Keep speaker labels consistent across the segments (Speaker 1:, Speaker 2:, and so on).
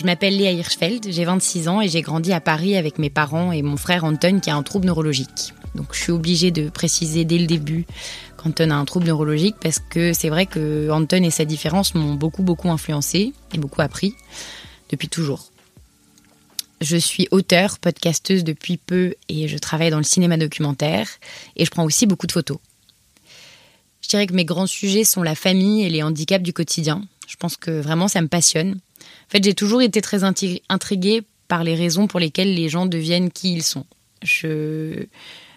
Speaker 1: Je m'appelle Léa Hirschfeld, j'ai 26 ans et j'ai grandi à Paris avec mes parents et mon frère Anton qui a un trouble neurologique. Donc je suis obligée de préciser dès le début qu'Anton a un trouble neurologique parce que c'est vrai que Anton et sa différence m'ont beaucoup beaucoup influencé et beaucoup appris depuis toujours. Je suis auteure, podcasteuse depuis peu et je travaille dans le cinéma documentaire et je prends aussi beaucoup de photos. Je dirais que mes grands sujets sont la famille et les handicaps du quotidien. Je pense que vraiment ça me passionne. En fait, j'ai toujours été très intri- intriguée par les raisons pour lesquelles les gens deviennent qui ils sont. Je,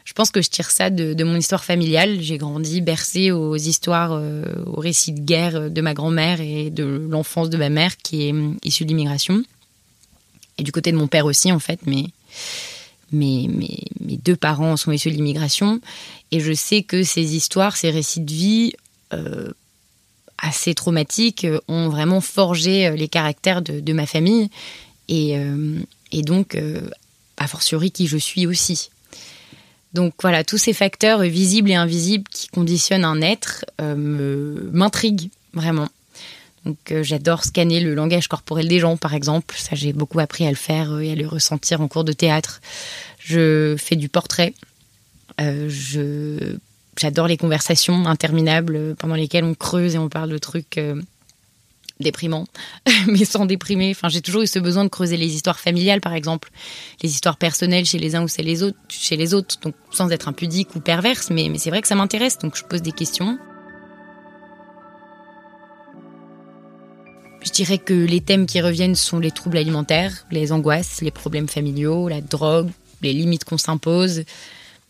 Speaker 1: je pense que je tire ça de, de mon histoire familiale. J'ai grandi bercée aux histoires, euh, aux récits de guerre de ma grand-mère et de l'enfance de ma mère qui est hum, issue de l'immigration. Et du côté de mon père aussi, en fait, mais mes, mes, mes deux parents sont issus de l'immigration. Et je sais que ces histoires, ces récits de vie euh, assez traumatiques euh, ont vraiment forgé euh, les caractères de, ma famille. Et, euh, donc, a fortiori, qui je suis aussi. Donc voilà, tous ces facteurs visibles et invisibles qui conditionnent un être m'intriguent vraiment. Donc j'adore scanner le langage corporel des gens, par exemple. Ça, j'ai beaucoup appris à le faire et à le ressentir en cours de théâtre. Je fais du portrait. Je j'adore les conversations interminables euh, pendant lesquelles on creuse et on parle de trucs euh, déprimants, mais sans déprimer. Enfin, j'ai toujours eu ce besoin de creuser les histoires familiales, par exemple, les histoires personnelles chez les uns ou chez les autres, chez les autres. Donc sans être impudique ou perverse, mais, mais c'est vrai que ça m'intéresse. Donc je pose des questions. Je dirais que les thèmes qui reviennent sont les troubles alimentaires, les angoisses, les problèmes familiaux, la drogue, les limites qu'on s'impose.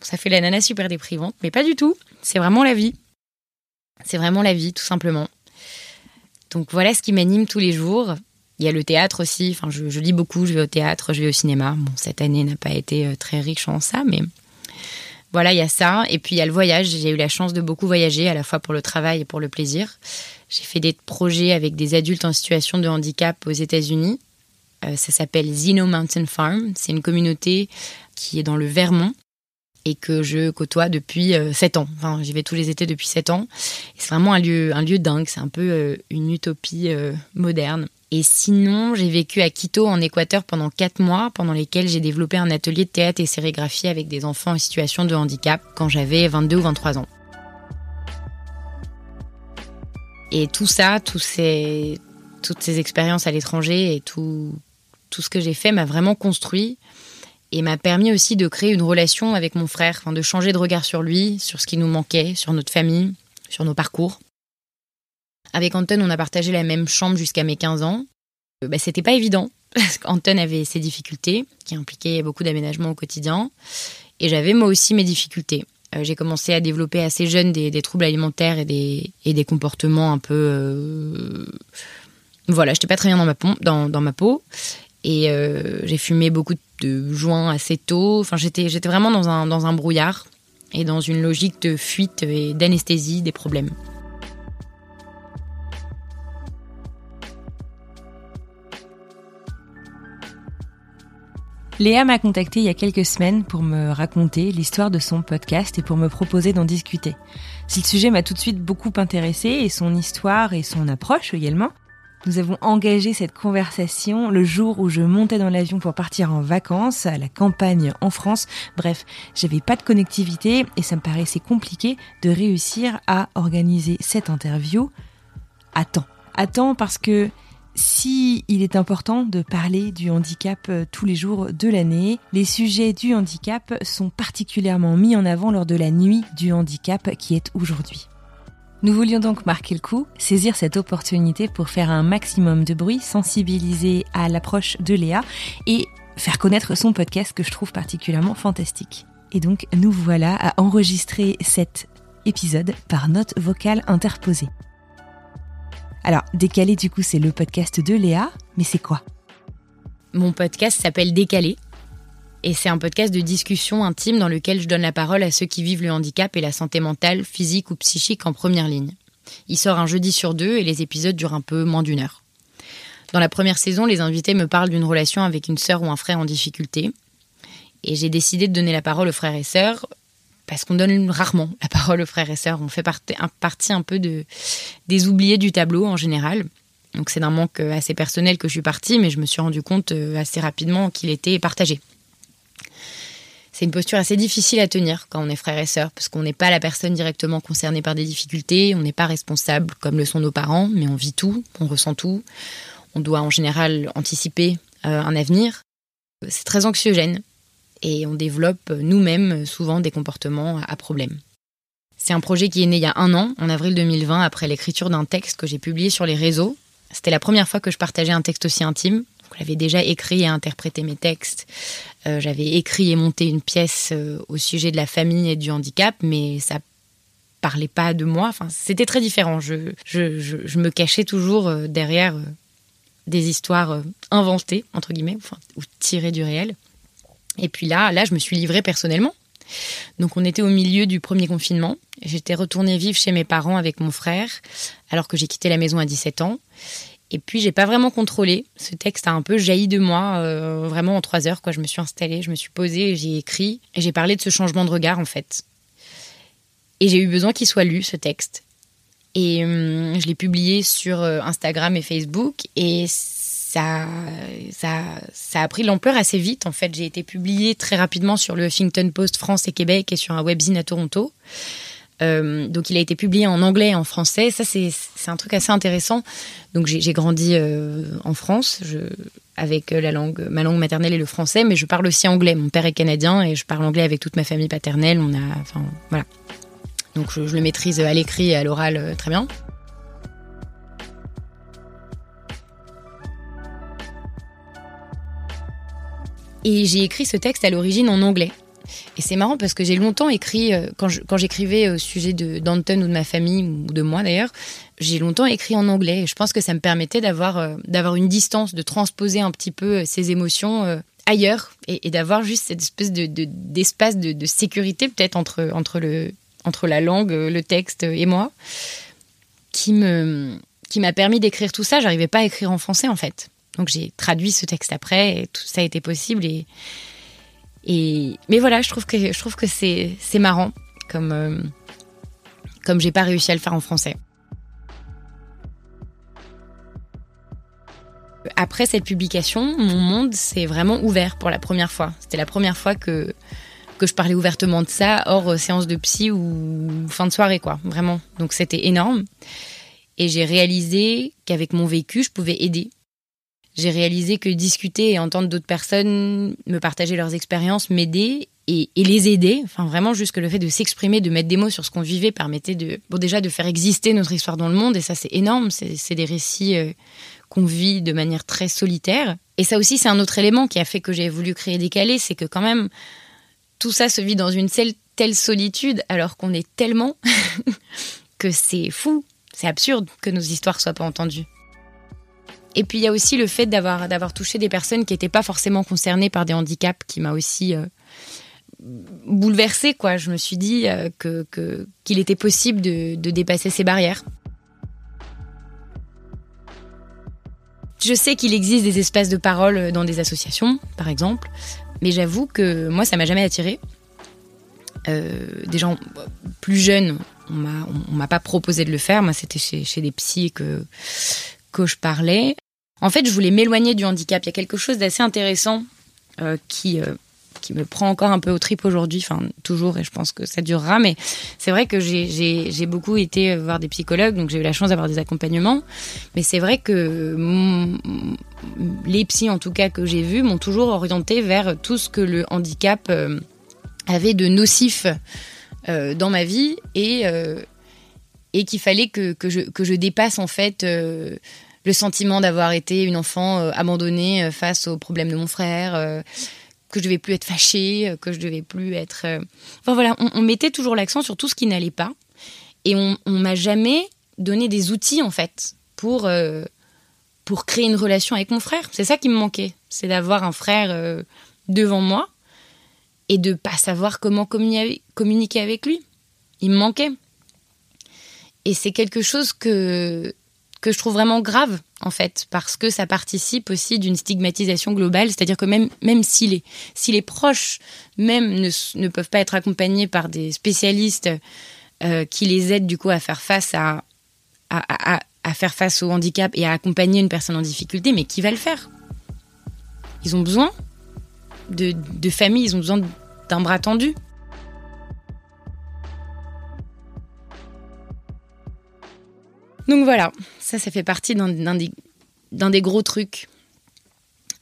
Speaker 1: Ça fait la nana super déprimante, mais pas du tout. C'est vraiment la vie. C'est vraiment la vie, tout simplement. Donc voilà ce qui m'anime tous les jours. Il y a le théâtre aussi. Enfin, je, lis beaucoup, je vais au théâtre, je vais au cinéma. Bon, cette année n'a pas été euh, très riche en ça, mais voilà, il y a ça. Et puis il y a le voyage. J'ai eu la chance de beaucoup voyager, à la fois pour le travail et pour le plaisir. J'ai fait des projets avec des adultes en situation de handicap aux États-Unis. Euh, ça s'appelle Zeno Mountain Farm. C'est une communauté qui est dans le Vermont et que je côtoie depuis euh, 7 ans. Enfin, j'y vais tous les étés depuis 7 ans. C'est vraiment un lieu, un lieu dingue. C'est un peu euh, une utopie euh, moderne. Et sinon, j'ai vécu à Quito, en Équateur, pendant 4 mois, pendant lesquels j'ai développé un atelier de théâtre et sérigraphie avec des enfants en situation de handicap quand j'avais 22 ou 23 ans. Et tout ça, ces, toutes ces expériences à l'étranger et tout, tout ce que j'ai fait m'a vraiment construit et m'a permis aussi de créer une relation avec mon frère, enfin, de changer de regard sur lui, sur ce qui nous manquait, sur notre famille, sur nos parcours. Avec Anton, on a partagé la même chambre jusqu'à mes 15 ans. Euh, bah, C'était pas évident, parce qu'Anton avait ses difficultés, qui impliquaient beaucoup d'aménagements au quotidien, et j'avais moi aussi mes difficultés. Euh, J'ai commencé à développer assez jeune des, troubles alimentaires et des, et des comportements un peu... euh, Voilà, j'étais pas très bien dans ma, pom- dans, dans ma peau. Et euh, j'ai fumé beaucoup de joints assez tôt. Enfin, j'étais, vraiment dans un, dans un brouillard et dans une logique de fuite et d'anesthésie des problèmes.
Speaker 2: Léa m'a contacté il y a quelques semaines pour me raconter l'histoire de son podcast et pour me proposer d'en discuter. Si le sujet m'a tout de suite beaucoup intéressé et son histoire et son approche également, nous avons engagé cette conversation le jour où je montais dans l'avion pour partir en vacances à la campagne en France. Bref, j'avais pas de connectivité et ça me paraissait compliqué de réussir à organiser cette interview à temps. À temps parce que si il est important de parler du handicap euh, tous les jours de l'année, les sujets du handicap sont particulièrement mis en avant lors de la nuit du handicap qui est aujourd'hui. Nous voulions donc marquer le coup, saisir cette opportunité pour faire un maximum de bruit, sensibiliser à l'approche de Léa et faire connaître son podcast que je trouve particulièrement fantastique. Et donc nous voilà à enregistrer cet épisode par note vocale interposée. Alors, Décalé, du coup, c'est le podcast de Léa, mais c'est quoi?
Speaker 1: Mon podcast s'appelle Décalé. Et c'est un podcast de discussion intime dans lequel je donne la parole à ceux qui vivent le handicap et la santé mentale, physique ou psychique en première ligne. Il sort un jeudi sur deux et les épisodes durent un peu moins d'une heure. Dans la première saison, les invités me parlent d'une relation avec une sœur ou un frère en difficulté. Et j'ai décidé de donner la parole aux frères et sœurs parce qu'on donne rarement la parole aux frères et sœurs. On fait partie, un, peu de, des oubliés du tableau en général. Donc c'est d'un manque assez personnel que je suis partie, mais je me suis rendu compte euh, assez rapidement qu'il était partagé. C'est une posture assez difficile à tenir quand on est frère et sœur, parce qu'on n'est pas la personne directement concernée par des difficultés, on n'est pas responsable comme le sont nos parents, mais on vit tout, on ressent tout. On doit en général anticiper euh, un avenir. C'est très anxiogène et on développe nous-mêmes souvent des comportements à problème. C'est un projet qui est né il y a un an, en avril 2020, après l'écriture d'un texte que j'ai publié sur les réseaux. C'était la première fois que je partageais un texte aussi intime. J'avais déjà écrit et interprété mes textes. Euh, j'avais écrit et monté une pièce euh, au sujet de la famille et du handicap, mais ça parlait pas de moi. Enfin, c'était très différent. Je, me cachais toujours euh, derrière des histoires inventées, entre guillemets, ou tirées du réel. Et puis là, là, je me suis livrée personnellement. Donc on était au milieu du premier confinement. J'étais retournée vivre chez mes parents avec mon frère, alors que j'ai quitté la maison à 17 ans. Et puis j'ai pas vraiment contrôlé. Ce texte a un peu jailli de moi, euh, vraiment en trois heures. Quoi. Je me suis installée, je me suis posée, j'ai écrit et j'ai parlé de ce changement de regard en fait. Et j'ai eu besoin qu'il soit lu ce texte. Et hum, je l'ai publié sur euh, Instagram et Facebook et ça, ça, ça a pris l'ampleur assez vite. En fait, j'ai été publiée très rapidement sur le Huffington Post France et Québec et sur un webzine à Toronto. Euh, donc, il a été publié en anglais et en français. Ça, c'est un truc assez intéressant. Donc, j'ai grandi euh, en France avec la langue, ma langue maternelle est le français, mais je parle aussi anglais. Mon père est canadien et je parle anglais avec toute ma famille paternelle. On a, enfin, voilà. Donc, je, le maîtrise à l'écrit et à l'oral euh, très bien. Et j'ai écrit ce texte à l'origine en anglais. Et c'est marrant parce que j'ai longtemps écrit, euh, quand j'écrivais au sujet de d'Anton ou de ma famille, ou de moi d'ailleurs, j'ai longtemps écrit en anglais. Et je pense que ça me permettait d'avoir euh, une distance, de transposer un petit peu euh, ces émotions ailleurs et, d'avoir juste cette espèce de, d'espace de, de, sécurité peut-être entre, entre, entre la langue, le texte et moi, qui me qui m'a permis d'écrire tout ça. J'arrivais pas à écrire en français en fait. Donc j'ai traduit ce texte après et tout ça a été possible. Et, et mais voilà, je trouve que je trouve que c'est c'est marrant comme euh, comme j'ai pas réussi à le faire en français. Après cette publication, mon monde s'est vraiment ouvert pour la première fois. C'était la première fois que que je parlais ouvertement de ça hors euh, séance de psy ou fin de soirée quoi, vraiment. Donc c'était énorme. Et j'ai réalisé qu'avec mon vécu, je pouvais aider j'ai réalisé que discuter et entendre d'autres personnes me partager leurs expériences m'aider et, les aider, enfin vraiment juste que le fait de s'exprimer, de mettre des mots sur ce qu'on vivait permettait de, déjà de faire exister notre histoire dans le monde et ça c'est énorme, c'est des récits euh, qu'on vit de manière très solitaire. Et ça aussi c'est un autre élément qui a fait que j'ai voulu créer Décalé, c'est que quand même tout ça se vit dans une telle, telle solitude alors qu'on est tellement que c'est fou, c'est absurde que nos histoires soient pas entendues. Et puis il y a aussi le fait d'avoir d'avoir touché des personnes qui n'étaient pas forcément concernées par des handicaps qui m'a aussi euh, bouleversée quoi. Je me suis dit euh, que qu'il était possible de, de dépasser ces barrières. Je sais qu'il existe des espaces de parole dans des associations, par exemple, mais j'avoue que moi, ça m'a jamais attiré. Euh, des gens plus jeunes, on m'a, on, m'a pas proposé de le faire. Moi, c'était chez, chez des psys que que je parlais. En fait, je voulais m'éloigner du handicap. Il y a quelque chose d'assez intéressant euh, qui euh, qui me prend encore un peu au trip aujourd'hui, enfin toujours, et je pense que ça durera. Mais c'est vrai que j'ai beaucoup été voir des psychologues, donc j'ai eu la chance d'avoir des accompagnements. Mais c'est vrai que les psys, en tout cas que j'ai vus, m'ont toujours orienté vers tout ce que le handicap euh, avait de nocif dans ma vie et et qu'il fallait que je dépasse en fait le sentiment d'avoir été une enfant euh, abandonnée euh, face aux problèmes de mon frère, euh, que je devais plus être fâchée, que je devais plus être. Enfin voilà, on, mettait toujours l'accent sur tout ce qui n'allait pas, et on, on m'a jamais donné des outils en fait pour pour créer une relation avec mon frère. C'est ça qui me manquait, c'est d'avoir un frère devant moi et de pas savoir comment communiquer avec lui. Il me manquait. Et c'est quelque chose que, que je trouve vraiment grave, en fait, parce que ça participe aussi d'une stigmatisation globale. C'est-à-dire que même, même si, les, les proches même ne, ne peuvent pas être accompagnés par des spécialistes euh, qui les aident du coup à faire face à, à faire face au handicap et à accompagner une personne en difficulté, mais qui va le faire? Ils ont besoin de, de famille, ils ont besoin d'un bras tendu. Donc voilà, ça, ça fait partie d'un des, gros trucs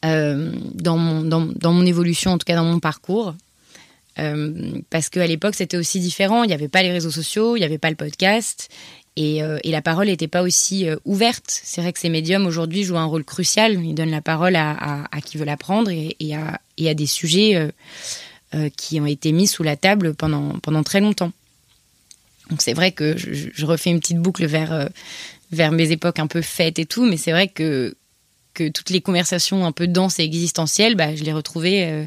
Speaker 1: euh, dans, mon, évolution, en tout cas dans mon parcours. Euh, parce qu'à l'époque, c'était aussi différent. Il n'y avait pas les réseaux sociaux, il n'y avait pas le podcast. Et, euh, la parole n'était pas aussi ouverte. C'est vrai que ces médiums aujourd'hui jouent un rôle crucial. Ils donnent la parole à, qui veut l'apprendre et, à, des sujets qui ont été mis sous la table pendant très longtemps. Donc c'est vrai que je, refais une petite boucle vers, euh, vers mes époques un peu faites et tout, mais c'est vrai que, que toutes les conversations un peu denses et existentielles, bah, je les retrouvais euh,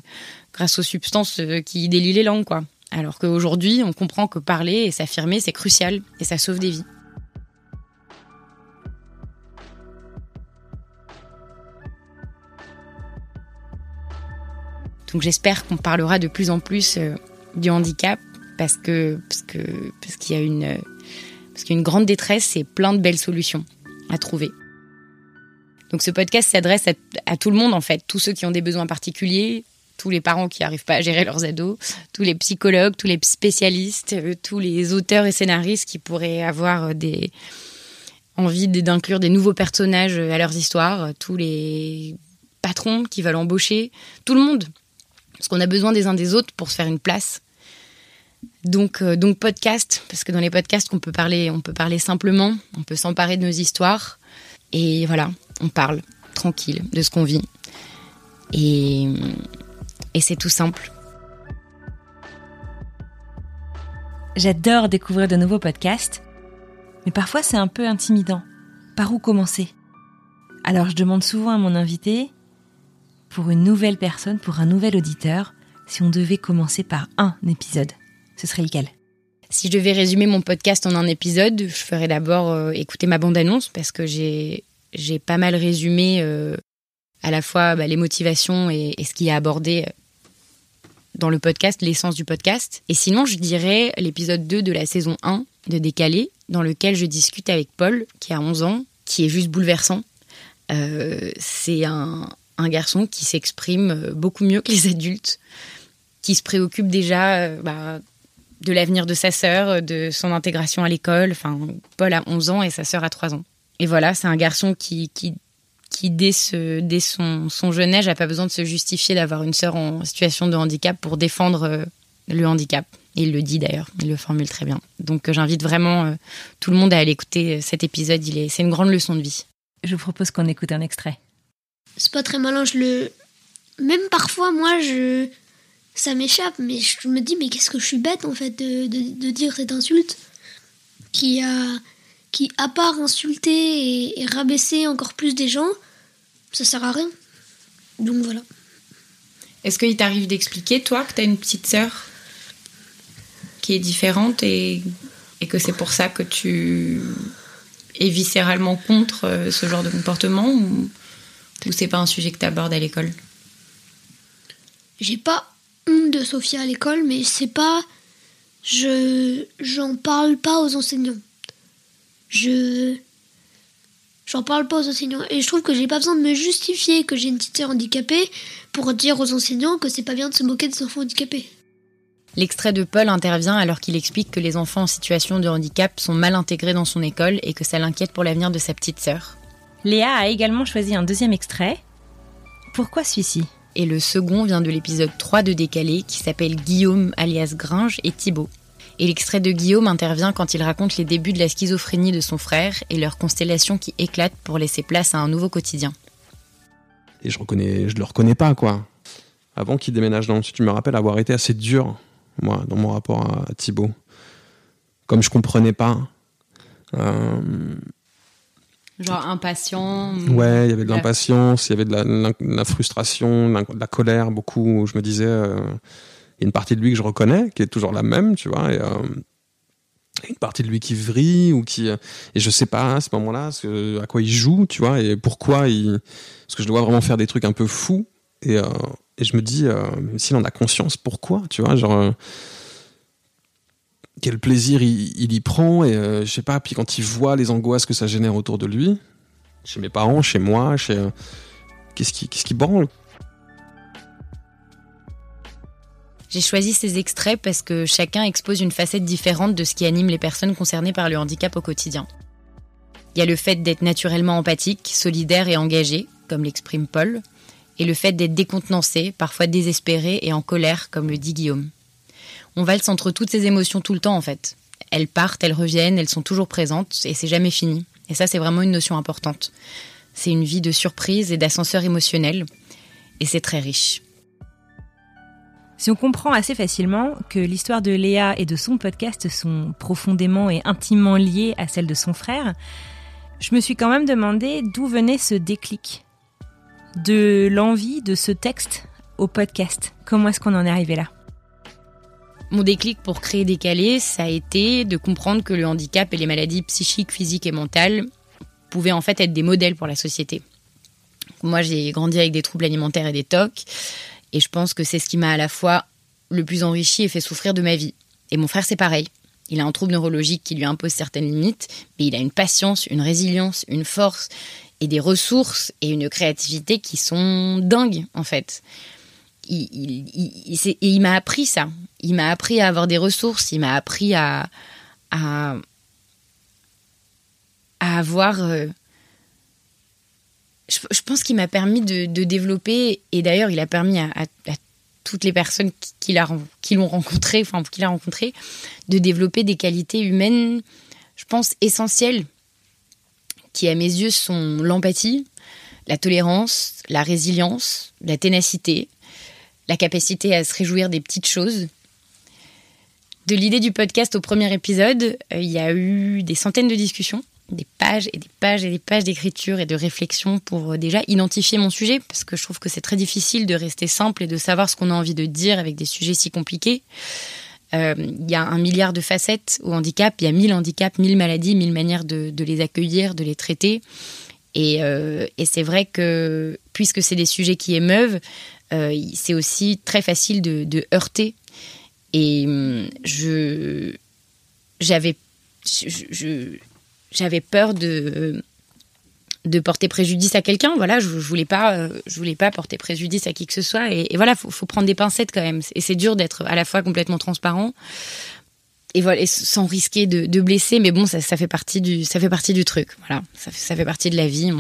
Speaker 1: grâce aux substances euh, qui délient les langues. Quoi. Alors qu'aujourd'hui, on comprend que parler et s'affirmer, c'est crucial et ça sauve des vies. Donc j'espère qu'on parlera de plus en plus du handicap parce que parce que parce qu'il y a une parce qu'il grande détresse et plein de belles solutions à trouver. Donc ce podcast s'adresse à, tout le monde en fait, tous ceux qui ont des besoins particuliers, tous les parents qui n'arrivent pas à gérer leurs ados, tous les psychologues, tous les spécialistes, euh, tous les auteurs et scénaristes qui pourraient avoir euh, des envie d'inclure des nouveaux personnages à leurs histoires, tous les patrons qui veulent embaucher, tout le monde. Parce qu'on a besoin des uns des autres pour se faire une place donc, euh, donc podcast, parce que dans les podcasts, on peut parler, on peut parler simplement, on peut s'emparer de nos histoires, et voilà, on parle tranquille de ce qu'on vit. Et, et c'est tout simple.
Speaker 2: J'adore découvrir de nouveaux podcasts, mais parfois c'est un peu intimidant. Par où commencer? Alors je demande souvent à mon invité, pour une nouvelle personne, pour un nouvel auditeur, si on devait commencer par un épisode ce serait lequel?
Speaker 1: Si je devais résumer mon podcast en un épisode, je ferais d'abord euh, écouter ma bande-annonce parce que j'ai pas mal résumé euh, à la fois bah, les motivations et, ce qui est abordé euh, dans le podcast, l'essence du podcast. Et sinon, je dirais l'épisode 2 de la saison 1 de Décalé, dans lequel je discute avec Paul, qui a 11 ans, qui est juste bouleversant. c'est un, un, garçon qui s'exprime beaucoup mieux que les adultes, qui se préoccupe déjà bah, de l'avenir de sa sœur, de son intégration à l'école. Enfin, Paul a 11 ans et sa sœur a 3 ans. Et voilà, c'est un garçon qui, qui, qui dès, ce, dès son, son jeune âge, n'a pas besoin de se justifier d'avoir une sœur en situation de handicap pour défendre euh, le handicap. Et il le dit d'ailleurs, il le formule très bien. Donc euh, j'invite vraiment euh, tout le monde à aller écouter cet épisode. Il est, c'est une grande leçon de vie.
Speaker 2: Je vous propose qu'on écoute un extrait.
Speaker 3: C'est pas très malin, je le. Même parfois, moi, je, ça m'échappe, mais je me dis, mais qu'est-ce que je suis bête en fait de, de, dire cette insulte qui a, qui à part insulter et, rabaisser encore plus des gens, ça sert à rien. Donc voilà.
Speaker 1: Est-ce qu'il t'arrive d'expliquer, toi, que tu as une petite sœur qui est différente et, et que c'est pour ça que tu es viscéralement contre euh, ce genre de comportement ou, ou c'est pas un sujet que tu abordes à l'école?
Speaker 3: J'ai pas de Sophia à l'école, mais c'est pas. Je. J'en parle pas aux enseignants. Je. J'en parle pas aux enseignants. Et je trouve que j'ai pas besoin de me justifier que j'ai une petite sœur handicapée pour dire aux enseignants que c'est pas bien de se moquer des enfants handicapés.
Speaker 1: L'extrait de Paul intervient alors qu'il explique que les enfants en situation de handicap sont mal intégrés dans son école et que ça l'inquiète pour l'avenir de sa petite sœur.
Speaker 2: Léa a également choisi un deuxième extrait. Pourquoi celui-ci?
Speaker 1: Et le second vient de l'épisode 3 de Décalé qui s'appelle Guillaume alias Gringe et Thibaut. Et l'extrait de Guillaume intervient quand il raconte les débuts de la schizophrénie de son frère et leur constellation qui éclate pour laisser place à un nouveau quotidien.
Speaker 4: Et je reconnais, je le reconnais pas, quoi. Avant qu'il déménage dans le sud, tu me rappelles avoir été assez dur, moi, dans mon rapport à Thibaut. Comme je comprenais pas. Euh,
Speaker 1: Genre impatient.
Speaker 4: Ouais, il y avait de l'impatience, il y avait de la, la frustration, de la colère, beaucoup. Où je me disais, euh, il y a une partie de lui que je reconnais, qui est toujours la même, tu vois. Et, euh, une partie de lui qui vrille ou qui et je sais pas à ce moment-là ce, à quoi il joue tu vois et pourquoi il parce que je dois vraiment faire des trucs un peu fous et, euh, et je me dis euh, s'il en a conscience pourquoi tu vois genre euh, quel plaisir il, y prend et euh, je sais pas puis quand il voit les angoisses que ça génère autour de lui chez mes parents chez moi chez euh, qu'est-ce qui qu'est-ce qui branle?
Speaker 1: J'ai choisi ces extraits parce que chacun expose une facette différente de ce qui anime les personnes concernées par le handicap au quotidien. Il y a le fait d'être naturellement empathique, solidaire et engagé, comme l'exprime Paul, et le fait d'être décontenancé, parfois désespéré et en colère, comme le dit Guillaume. On valse entre toutes ces émotions tout le temps en fait. Elles partent, elles reviennent, elles sont toujours présentes et c'est jamais fini. Et ça c'est vraiment une notion importante. C'est une vie de surprise et d'ascenseur émotionnel et c'est très riche.
Speaker 2: Si on comprend assez facilement que l'histoire de Léa et de son podcast sont profondément et intimement liées à celle de son frère, je me suis quand même demandé d'où venait ce déclic, de l'envie de ce texte au podcast. Comment est-ce qu'on en est arrivé là?
Speaker 1: Mon déclic pour créer Décalé, ça a été de comprendre que le handicap et les maladies psychiques, physiques et mentales pouvaient en fait être des modèles pour la société. Moi, j'ai grandi avec des troubles alimentaires et des TOC. Et je pense que c'est ce qui m'a à la fois le plus enrichi et fait souffrir de ma vie. Et mon frère, c'est pareil. Il a un trouble neurologique qui lui impose certaines limites, mais il a une patience, une résilience, une force et des ressources et une créativité qui sont dingues, en fait. Il, il, il, et il m'a appris ça. Il m'a appris à avoir des ressources, il m'a appris à, à, avoir. Euh, je, pense qu'il m'a permis de, développer, et d'ailleurs, il a permis à toutes les personnes qui, qui l'ont rencontré, enfin, qu'il a rencontré, de développer des qualités humaines, je pense, essentielles, qui, à mes yeux, sont l'empathie, la tolérance, la résilience, la ténacité, la capacité à se réjouir des petites choses. De l'idée du podcast au premier épisode, euh, il y a eu des centaines de discussions des pages et des pages et des pages d'écriture et de réflexion pour euh, déjà identifier mon sujet, parce que je trouve que c'est très difficile de rester simple et de savoir ce qu'on a envie de dire avec des sujets si compliqués. Euh, il y a un milliard de facettes au handicap, il y a mille handicaps, mille maladies, mille manières de, les accueillir, de les traiter. Et, c'est vrai que puisque c'est des sujets qui émeuvent, c'est aussi très facile de, heurter. Et hum, je j'avais j'avais peur de de porter préjudice à quelqu'un. Voilà, je, je, voulais pas, je voulais pas porter préjudice à qui que ce soit. Et, voilà, faut, faut prendre des pincettes quand même. Et c'est dur d'être à la fois complètement transparent et sans risquer de, de, blesser. Mais bon, ça, ça, fait partie du, ça fait partie du truc. Voilà, ça, ça fait partie de la vie.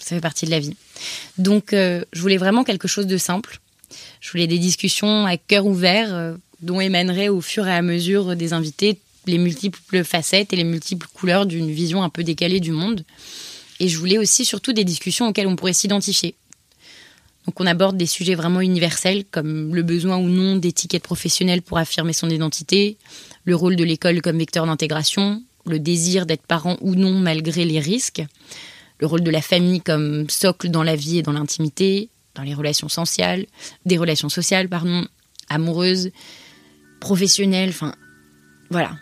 Speaker 1: Ça fait partie de la vie. Donc, euh, je voulais vraiment quelque chose de simple. Je voulais des discussions à cœur ouvert, euh, dont émaneraient au fur et à mesure des invités les multiples facettes et les multiples couleurs d'une vision un peu décalée du monde. Et je voulais aussi surtout des discussions auxquelles on pourrait s'identifier. Donc on aborde des sujets vraiment universels comme le besoin ou non d'étiquettes professionnelles pour affirmer son identité, le rôle de l'école comme vecteur d'intégration, le désir d'être parent ou non malgré les risques, le rôle de la famille comme socle dans la vie et dans l'intimité, dans les relations sociales, des relations sociales pardon, amoureuses, professionnelles, enfin voilà,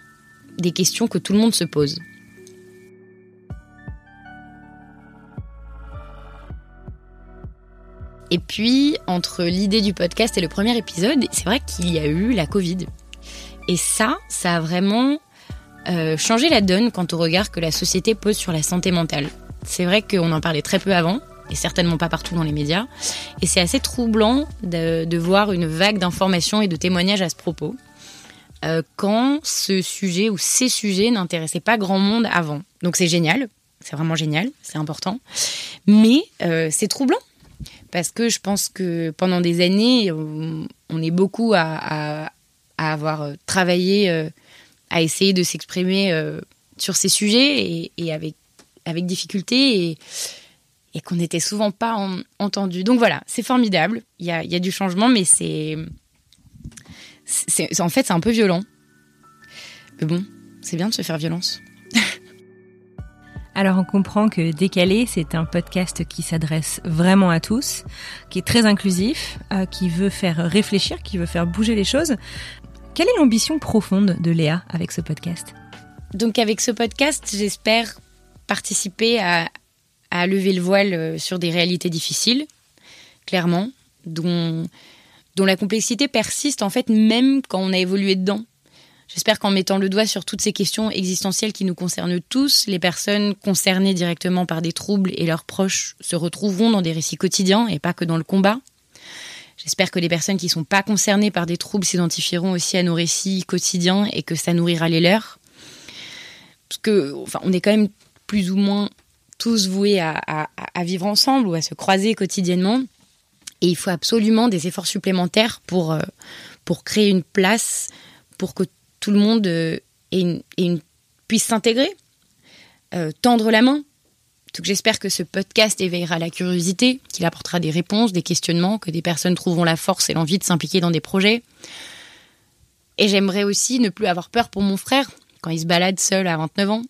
Speaker 1: des questions que tout le monde se pose. Et puis, entre l'idée du podcast et le premier épisode, c'est vrai qu'il y a eu la Covid. Et ça, ça a vraiment euh, changé la donne quant au regard que la société pose sur la santé mentale. C'est vrai qu'on en parlait très peu avant, et certainement pas partout dans les médias. Et c'est assez troublant de, voir une vague d'informations et de témoignages à ce propos euh, quand ce sujet ou ces sujets n'intéressaient pas grand monde avant. Donc c'est génial, c'est vraiment génial, c'est important. Mais euh, c'est troublant parce que je pense que pendant des années, on, est beaucoup à, avoir travaillé euh, à essayer de s'exprimer sur ces sujets et, avec, avec difficulté et, et qu'on n'était souvent pas entendu. Donc voilà, c'est formidable. Il y a, y a, du changement, mais c'est, c'est. En fait, c'est un peu violent. Mais bon, c'est bien de se faire violence.
Speaker 2: Alors on comprend que Décalé, c'est un podcast qui s'adresse vraiment à tous, qui est très inclusif, euh, qui veut faire réfléchir, qui veut faire bouger les choses. Quelle est l'ambition profonde de Léa avec ce podcast?
Speaker 1: Donc avec ce podcast, j'espère participer à, lever le voile euh, sur des réalités difficiles, clairement, dont, dont la complexité persiste en fait même quand on a évolué dedans. J'espère qu'en mettant le doigt sur toutes ces questions existentielles qui nous concernent tous, les personnes concernées directement par des troubles et leurs proches se retrouveront dans des récits quotidiens et pas que dans le combat. J'espère que les personnes qui ne sont pas concernées par des troubles s'identifieront aussi à nos récits quotidiens et que ça nourrira les leurs. Parce que, enfin, on est quand même plus ou moins tous voués à, vivre ensemble ou à se croiser quotidiennement. Et il faut absolument des efforts supplémentaires pour, euh, créer une place pour que tout le monde euh, puisse s'intégrer, euh, tendre la main. Donc j'espère que ce podcast éveillera la curiosité, qu'il apportera des réponses, des questionnements, que des personnes trouveront la force et l'envie de s'impliquer dans des projets. Et j'aimerais aussi ne plus avoir peur pour mon frère quand il se balade seul à 29 ans.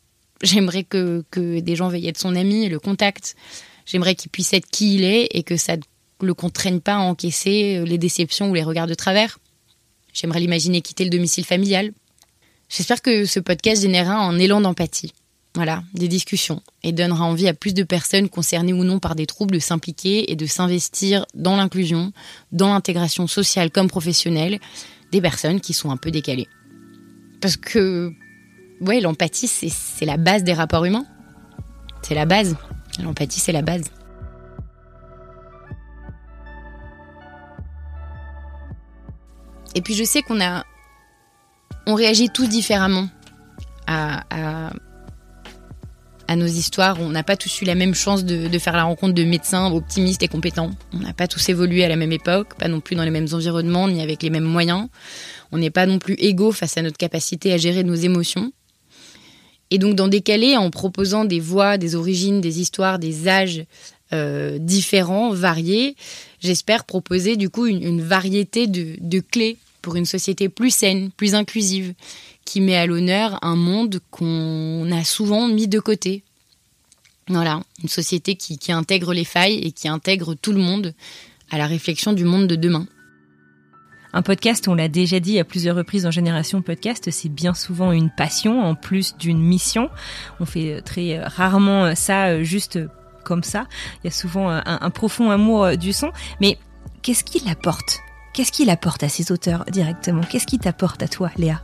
Speaker 1: J'aimerais que, que des gens veillent de son ami et le contact. J'aimerais qu'il puisse être qui il est et que ça ne le contraigne pas à encaisser les déceptions ou les regards de travers. J'aimerais l'imaginer quitter le domicile familial. J'espère que ce podcast générera un élan d'empathie. Voilà, des discussions et donnera envie à plus de personnes concernées ou non par des troubles de s'impliquer et de s'investir dans l'inclusion, dans l'intégration sociale comme professionnelle des personnes qui sont un peu décalées. Parce que, ouais, l'empathie, c'est la base des rapports humains. C'est la base. L'empathie, c'est la base. Et puis je sais qu'on a, on réagit tous différemment à, à, nos histoires. On n'a pas tous eu la même chance de, de, faire la rencontre de médecins optimistes et compétents. On n'a pas tous évolué à la même époque, pas non plus dans les mêmes environnements ni avec les mêmes moyens. On n'est pas non plus égaux face à notre capacité à gérer nos émotions. Et donc dans Décalé, en proposant des voix, des origines, des histoires, des âges euh, différents, variés, j'espère proposer du coup une, variété de, clés pour une société plus saine, plus inclusive, qui met à l'honneur un monde qu'on a souvent mis de côté. Voilà, une société qui, intègre les failles et qui intègre tout le monde à la réflexion du monde de demain.
Speaker 2: Un podcast, on l'a déjà dit à plusieurs reprises en Génération Podcast, c'est bien souvent une passion en plus d'une mission. On fait très rarement ça juste comme ça. Il y a souvent un, profond amour euh, du son. Mais qu'est-ce qu'il apporte Qu'est-ce qu'il apporte à ses auteurs directement? Qu'est-ce qui t'apporte à toi, Léa?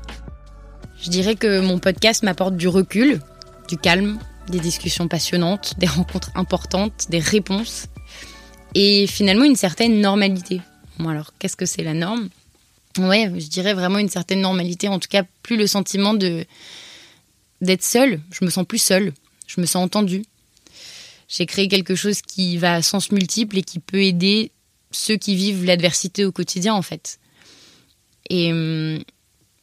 Speaker 1: Je dirais que mon podcast m'apporte du recul, du calme, des discussions passionnantes, des rencontres importantes, des réponses et finalement une certaine normalité. Bon alors, qu'est-ce que c'est la norme? Ouais, je dirais vraiment une certaine normalité, en tout cas plus le sentiment de d'être seule, je me sens plus seule, je me sens entendue, j'ai créé quelque chose qui va à sens multiple et qui peut aider ceux qui vivent l'adversité au quotidien, en fait. Et hum,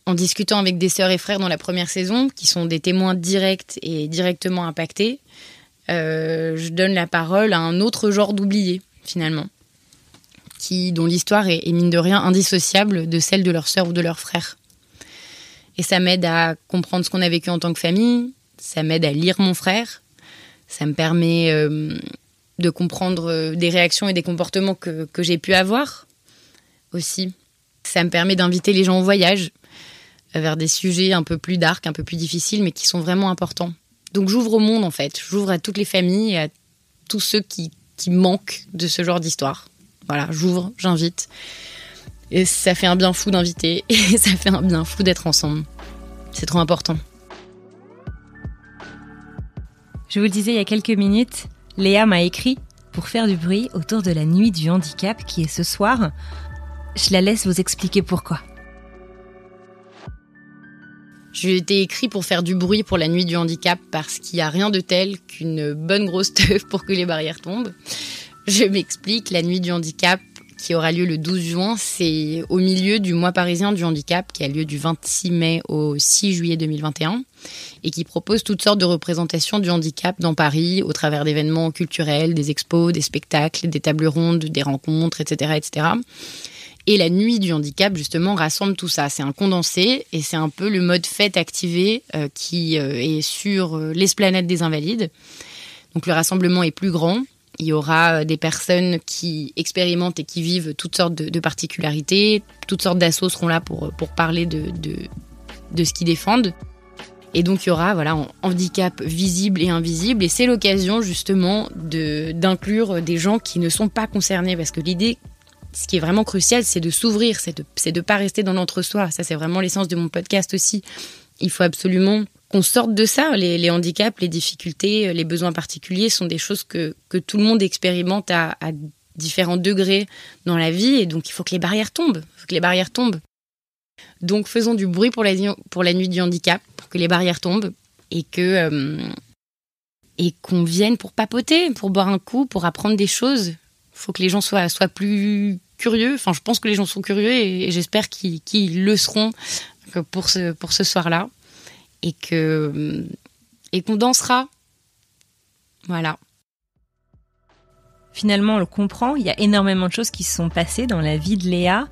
Speaker 1: en discutant avec des sœurs et frères dans la première saison, qui sont des témoins directs et directement impactés, euh, je donne la parole à un autre genre d'oubliés, finalement, qui, dont l'histoire est, mine de rien indissociable de celle de leur sœur ou de leur frère. Et ça m'aide à comprendre ce qu'on a vécu en tant que famille, ça m'aide à lire mon frère, ça me permet euh, de comprendre euh, des réactions et des comportements que, j'ai pu avoir aussi. Ça me permet d'inviter les gens au voyage vers des sujets un peu plus dark, un peu plus difficiles, mais qui sont vraiment importants. Donc j'ouvre au monde en fait, j'ouvre à toutes les familles et à tous ceux qui manquent de ce genre d'histoire. Voilà, j'ouvre, j'invite. Et ça fait un bien fou d'inviter et ça fait un bien fou d'être ensemble. C'est trop important.
Speaker 2: Je vous le disais il y a quelques minutes, Léa m'a écrit pour faire du bruit autour de la nuit du handicap qui est ce soir. Je la laisse vous expliquer pourquoi.
Speaker 1: Je été écrit pour faire du bruit pour la nuit du handicap parce qu'il n'y a rien de tel qu'une bonne grosse teuf pour que les barrières tombent. Je m'explique, la nuit du handicap, qui aura lieu le 12 juin. C'est au milieu du mois parisien du handicap qui a lieu du 26 mai au 6 juillet 2021 et qui propose toutes sortes de représentations du handicap dans Paris au travers d'événements culturels, des expos, des spectacles, des tables rondes, des rencontres, etc., etc. Et la nuit du handicap, justement, rassemble tout ça. C'est un condensé et c'est un peu le mode fête activé euh, qui euh, est sur euh, l'esplanade des Invalides. Donc le rassemblement est plus grand. Il y aura des personnes qui expérimentent et qui vivent toutes sortes de, particularités. Toutes sortes d'assauts seront là pour, pour parler de, de, de ce qu'ils défendent. Et donc il y aura voilà handicap visible et invisible et c'est l'occasion justement de d'inclure des gens qui ne sont pas concernés parce que l'idée ce qui est vraiment crucial c'est de s'ouvrir, c'est de c'est de pas rester dans l'entre-soi. Ça c'est vraiment l'essence de mon podcast aussi. Il faut absolument qu'on sorte de ça. Les, handicaps, les difficultés, les besoins particuliers sont des choses que, que tout le monde expérimente à, différents degrés dans la vie et donc il faut que les barrières tombent. Que les barrières tombent. Donc faisons du bruit pour la, pour la nuit du handicap, pour que les barrières tombent et que euh, et qu'on vienne pour papoter, pour boire un coup, pour apprendre des choses. Il faut que les gens soient, soient plus curieux. Enfin, je pense que les gens sont curieux et, j'espère qu'ils le seront pour ce, pour ce soir-là. Et que et qu'on dansera. Voilà.
Speaker 2: Finalement, on le comprend, il y a énormément de choses qui se sont passées dans la vie de Léa,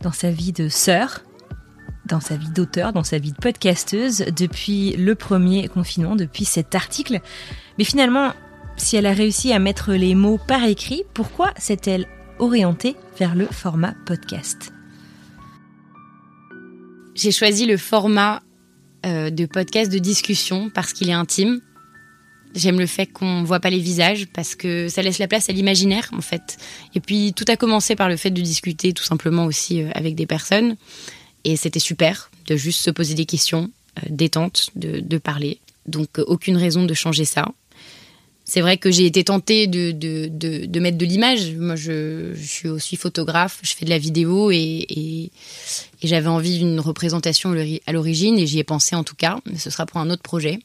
Speaker 2: dans sa vie de sœur, dans sa vie d'auteur, dans sa vie de podcasteuse, depuis le premier confinement, depuis cet article. Mais finalement, si elle a réussi à mettre les mots par écrit, pourquoi s'est-elle orientée vers le format podcast?
Speaker 1: J'ai choisi le format euh, de podcast de discussion parce qu'il est intime. J'aime le fait qu'on voit pas les visages parce que ça laisse la place à l'imaginaire en fait. Et puis tout a commencé par le fait de discuter tout simplement aussi euh, avec des personnes. Et c'était super de juste se poser des questions, euh, détente, de, parler. Donc aucune raison de changer ça. C'est vrai que j'ai été tentée de, de, mettre de l'image. Moi, je, suis aussi photographe, je fais de la vidéo et, j'avais envie d'une représentation à l'origine et j'y ai pensé en tout cas, mais ce sera pour un autre projet.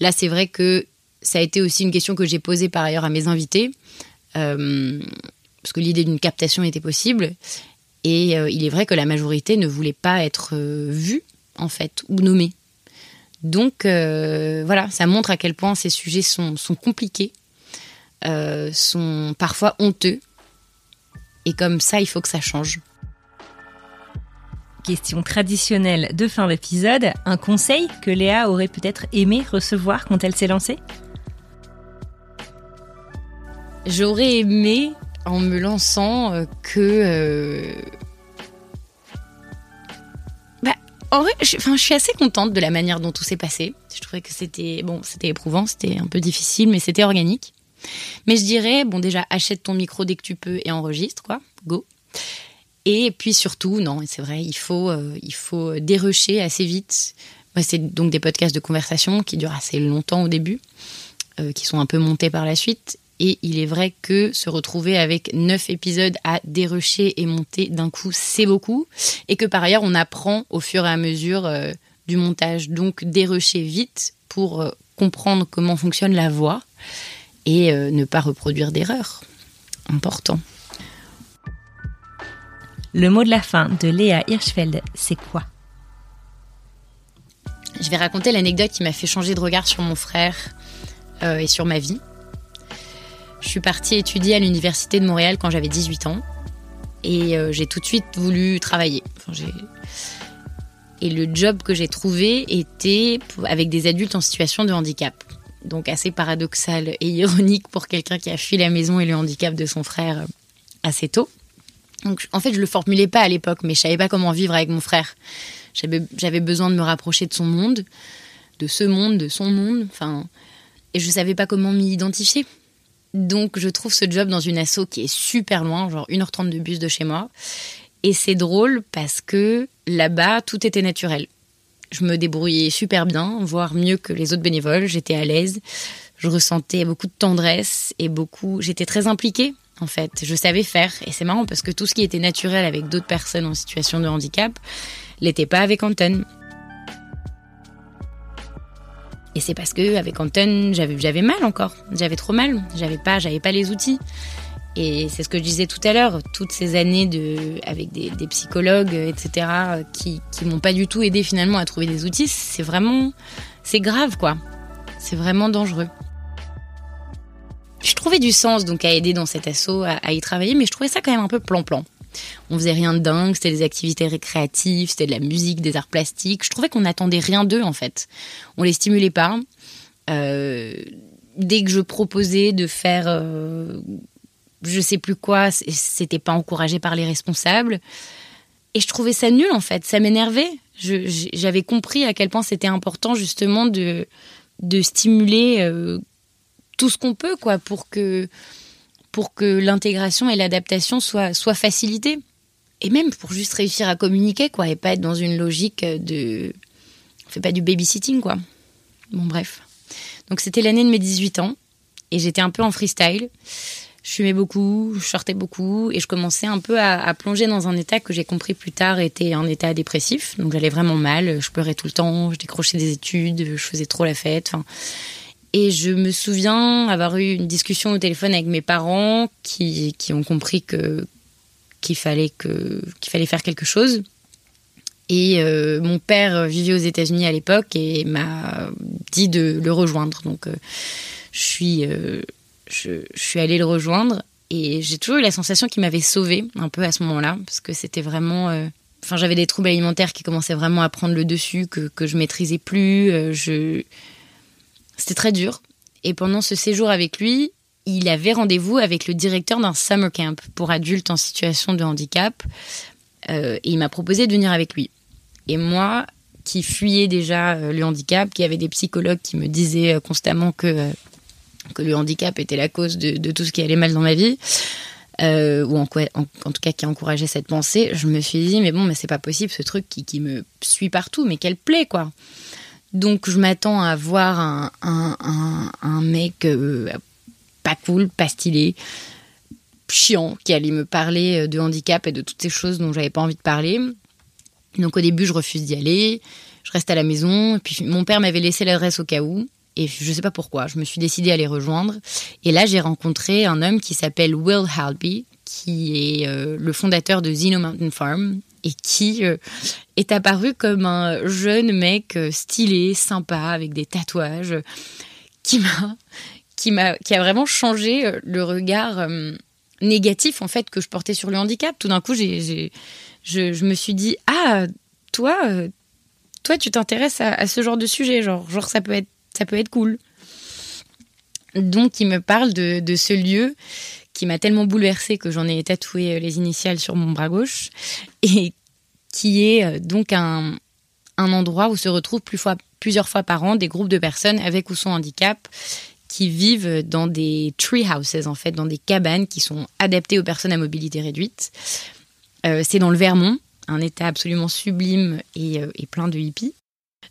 Speaker 1: Là, c'est vrai que ça a été aussi une question que j'ai posée par ailleurs à mes invités, euh, parce que l'idée d'une captation était possible. Et euh, il est vrai que la majorité ne voulait pas être euh, vue, en fait, ou nommée. Donc euh, voilà, ça montre à quel point ces sujets sont, sont compliqués, sont parfois honteux. Et comme ça, il faut que ça change.
Speaker 2: Question traditionnelle de fin d'épisode, un conseil que Léa aurait peut-être aimé recevoir quand elle s'est lancée?
Speaker 1: J'aurais aimé en me lançant euh, que. Euh, en vrai, je, je suis assez contente de la manière dont tout s'est passé. Je trouvais que c'était bon, c'était éprouvant, c'était un peu difficile, mais c'était organique. Mais je dirais, bon, déjà, achète ton micro dès que tu peux et enregistre, quoi. Go. Et puis surtout, non, c'est vrai, il faut, euh, il faut dérocher assez vite. c'est donc des podcasts de conversation qui durent assez longtemps au début, qui sont un peu montés par la suite. Et il est vrai que se retrouver avec neuf épisodes à dérocher et monter d'un coup, c'est beaucoup. Et que par ailleurs, on apprend au fur et à mesure euh, du montage. Donc, dérocher vite pour euh, comprendre comment fonctionne la voix et euh, ne pas reproduire d'erreurs. Important.
Speaker 2: Le mot de la fin de Léa Hirschfeld, c'est quoi?
Speaker 1: Je vais raconter l'anecdote qui m'a fait changer de regard sur mon frère et sur ma vie. Je suis partie étudier à l'Université de Montréal quand j'avais 18 ans. Et euh, j'ai tout de suite voulu travailler. et le job que j'ai trouvé était avec des adultes en situation de handicap. Donc assez paradoxal et ironique pour quelqu'un qui a fui la maison et le handicap de son frère euh, assez tôt. Donc en fait, je le formulais pas à l'époque, mais je savais pas comment vivre avec mon frère. J'avais besoin de me rapprocher de son monde, de ce monde, de son monde, enfin, et je savais pas comment m'y identifier. Donc je trouve ce job dans une asso qui est super loin, genre 1h30 de bus de chez moi. Et c'est drôle parce que là-bas, tout était naturel. Je me débrouillais super bien, voire mieux que les autres bénévoles. J'étais à l'aise. Je ressentais beaucoup de tendresse et beaucoup. J'étais très impliquée, en fait. Je savais faire. Et c'est marrant parce que tout ce qui était naturel avec d'autres personnes en situation de handicap l'était pas avec Anton. Et c'est parce que avec Anton, j'avais j'avais mal encore, j'avais trop mal, j'avais pas j'avais pas les outils. Et c'est ce que je disais tout à l'heure, toutes ces années de, avec des, des psychologues, etc., qui, qui m'ont pas du tout aidé finalement à trouver des outils, c'est vraiment, c'est grave quoi. C'est vraiment dangereux. Je trouvais du sens donc à aider dans cet assaut, à, à y travailler, mais je trouvais ça quand même un peu plan-plan. On faisait rien de dingue, c'était des activités récréatives, c'était de la musique, des arts plastiques. Je trouvais qu'on n'attendait rien d'eux en fait. On les stimulait pas. Euh, dès que je proposais de faire euh, je sais plus quoi, c'était pas encouragé par les responsables. Et je trouvais ça nul en fait, ça m'énervait. J'avais compris à quel point c'était important justement de, de stimuler euh, tout ce qu'on peut quoi pour que pour que l'intégration et l'adaptation soient soient facilitées et même pour juste réussir à communiquer quoi et pas être dans une logique de on fait pas du babysitting quoi. Bon bref. Donc c'était l'année de mes 18 ans et j'étais un peu en freestyle. Je fumais beaucoup, je sortais beaucoup et je commençais un peu à, plonger dans un état que j'ai compris plus tard était un état dépressif. Donc j'allais vraiment mal, je pleurais tout le temps, je décrochais des études, je faisais trop la fête. Et je me souviens avoir eu une discussion au téléphone avec mes parents qui, qui ont compris que qu'il fallait que qu'il fallait faire quelque chose. Et euh, mon père vivait aux États-Unis à l'époque et m'a dit de le rejoindre. Donc euh, je suis euh, je, suis allée le rejoindre et j'ai toujours eu la sensation qu'il m'avait sauvée un peu à ce moment-là parce que c'était vraiment enfin j'avais des troubles alimentaires qui commençaient vraiment à prendre le dessus que que je maîtrisais plus je c'était très dur. Et pendant ce séjour avec lui, il avait rendez-vous avec le directeur d'un summer camp pour adultes en situation de handicap. Euh, et il m'a proposé de venir avec lui. Et moi, qui fuyais déjà euh, le handicap, qui avait des psychologues qui me disaient euh, constamment que, que le handicap était la cause de, tout ce qui allait mal dans ma vie, ou en, en, tout cas qui encourageait cette pensée, je me suis dit, mais bon, mais c'est pas possible ce truc qui, qui me suit partout, mais quelle plaît, quoi. Donc je m'attends à voir un, un, un, mec euh, pas cool, pas stylé, chiant, qui allait me parler de handicap et de toutes ces choses dont j'avais pas envie de parler. Donc au début, je refuse d'y aller. Je reste à la maison. Et puis mon père m'avait laissé l'adresse au cas où. Et je sais pas pourquoi. Je me suis décidée à les rejoindre. Et là, j'ai rencontré un homme qui s'appelle Will Halby, qui est euh, le fondateur de Zeno Mountain Farm et qui euh, est apparu comme un jeune mec euh, stylé, sympa, avec des tatouages, qui m'a, qui m'a, qui a vraiment changé euh, le regard euh, négatif en fait que je portais sur le handicap. Tout d'un coup, j'ai, j'ai je, je, me suis dit ah toi, euh, toi tu t'intéresses à, ce genre de sujet, genre, genre ça peut être, ça peut être cool. Donc il me parle de ce lieu qui m'a tellement bouleversée que j'en ai tatoué les initiales sur mon bras gauche et qui est donc un, un endroit où se retrouvent plusieurs fois par an des groupes de personnes avec ou sans handicap qui vivent dans des tree houses, en fait, dans des cabanes qui sont adaptées aux personnes à mobilité réduite. Euh, c'est dans le Vermont, un état absolument sublime euh, et plein de hippies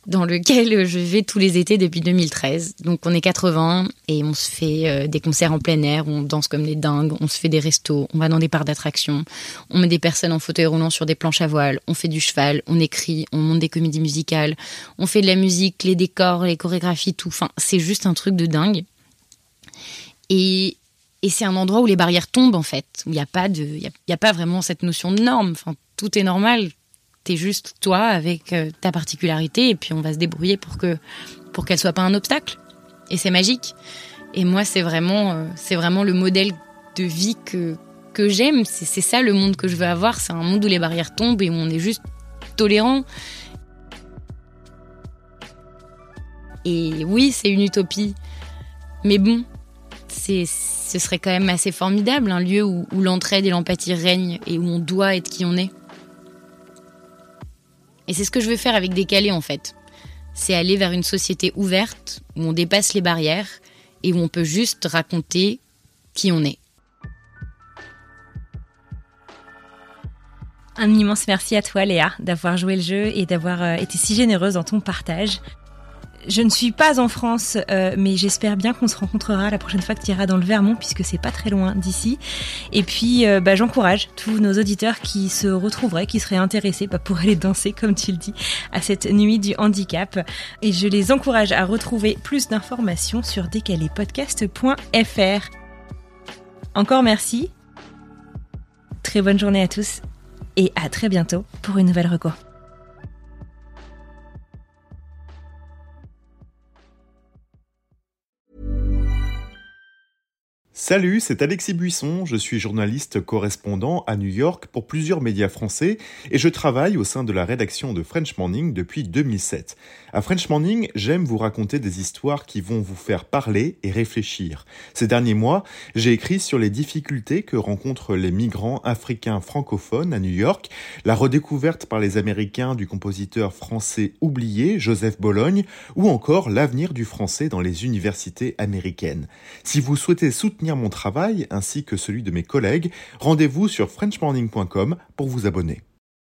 Speaker 1: dans lequel je vais tous les étés depuis 2013. Donc on est 80 et on se fait euh, des concerts en plein air, on danse comme des dingues, on se fait des restos, on va dans des parcs d'attractions, on met des personnes en fauteuil roulant sur des planches à voile, on fait du cheval, on écrit, on monte des comédies musicales, on fait de la musique, les décors, les chorégraphies, tout. Enfin, c'est juste un truc de dingue. Et, et c'est un endroit où les barrières tombent en fait, où il n'y a pas de, y a, y a pas vraiment cette notion de norme. Enfin, tout est normal t'es juste toi avec euh, ta particularité et puis on va se débrouiller pour que pour qu'elle soit pas un obstacle. Et c'est magique. Et moi c'est vraiment euh, c'est vraiment le modèle de vie que que j'aime. C'est ça le monde que je veux avoir. C'est un monde où les barrières tombent et où on est juste tolérant. Et oui c'est une utopie. Mais bon c'est ce serait quand même assez formidable un lieu où, où l'entraide et l'empathie règnent et où on doit être qui on est et c'est ce que je veux faire avec Décalé en fait. C'est aller vers une société ouverte où on dépasse les barrières et où on peut juste raconter qui on est.
Speaker 2: Un immense merci à toi Léa d'avoir joué le jeu et d'avoir euh, été si généreuse dans ton partage. Je ne suis pas en France, euh, mais j'espère bien qu'on se rencontrera la prochaine fois que tu iras dans le Vermont, puisque c'est pas très loin d'ici. Et puis, euh, bah, j'encourage tous nos auditeurs qui se retrouveraient, qui seraient intéressés bah, pour aller danser, comme tu le dis, à cette nuit du handicap. Et je les encourage à retrouver plus d'informations sur décalépodcast.fr. Encore merci Très bonne journée à tous et à très bientôt pour une nouvelle reco.
Speaker 5: Salut, c'est Alexis Buisson, je suis journaliste correspondant à New York pour plusieurs médias français et je travaille au sein de la rédaction de French Morning depuis 2007. À French Morning, j'aime vous raconter des histoires qui vont vous faire parler et réfléchir. Ces derniers mois, j'ai écrit sur les difficultés que rencontrent les migrants africains francophones à New York, la redécouverte par les Américains du compositeur français oublié Joseph Bologne ou encore l'avenir du français dans les universités américaines. Si vous souhaitez soutenir mon travail ainsi que celui de mes collègues, rendez-vous sur frenchmorning.com pour vous abonner.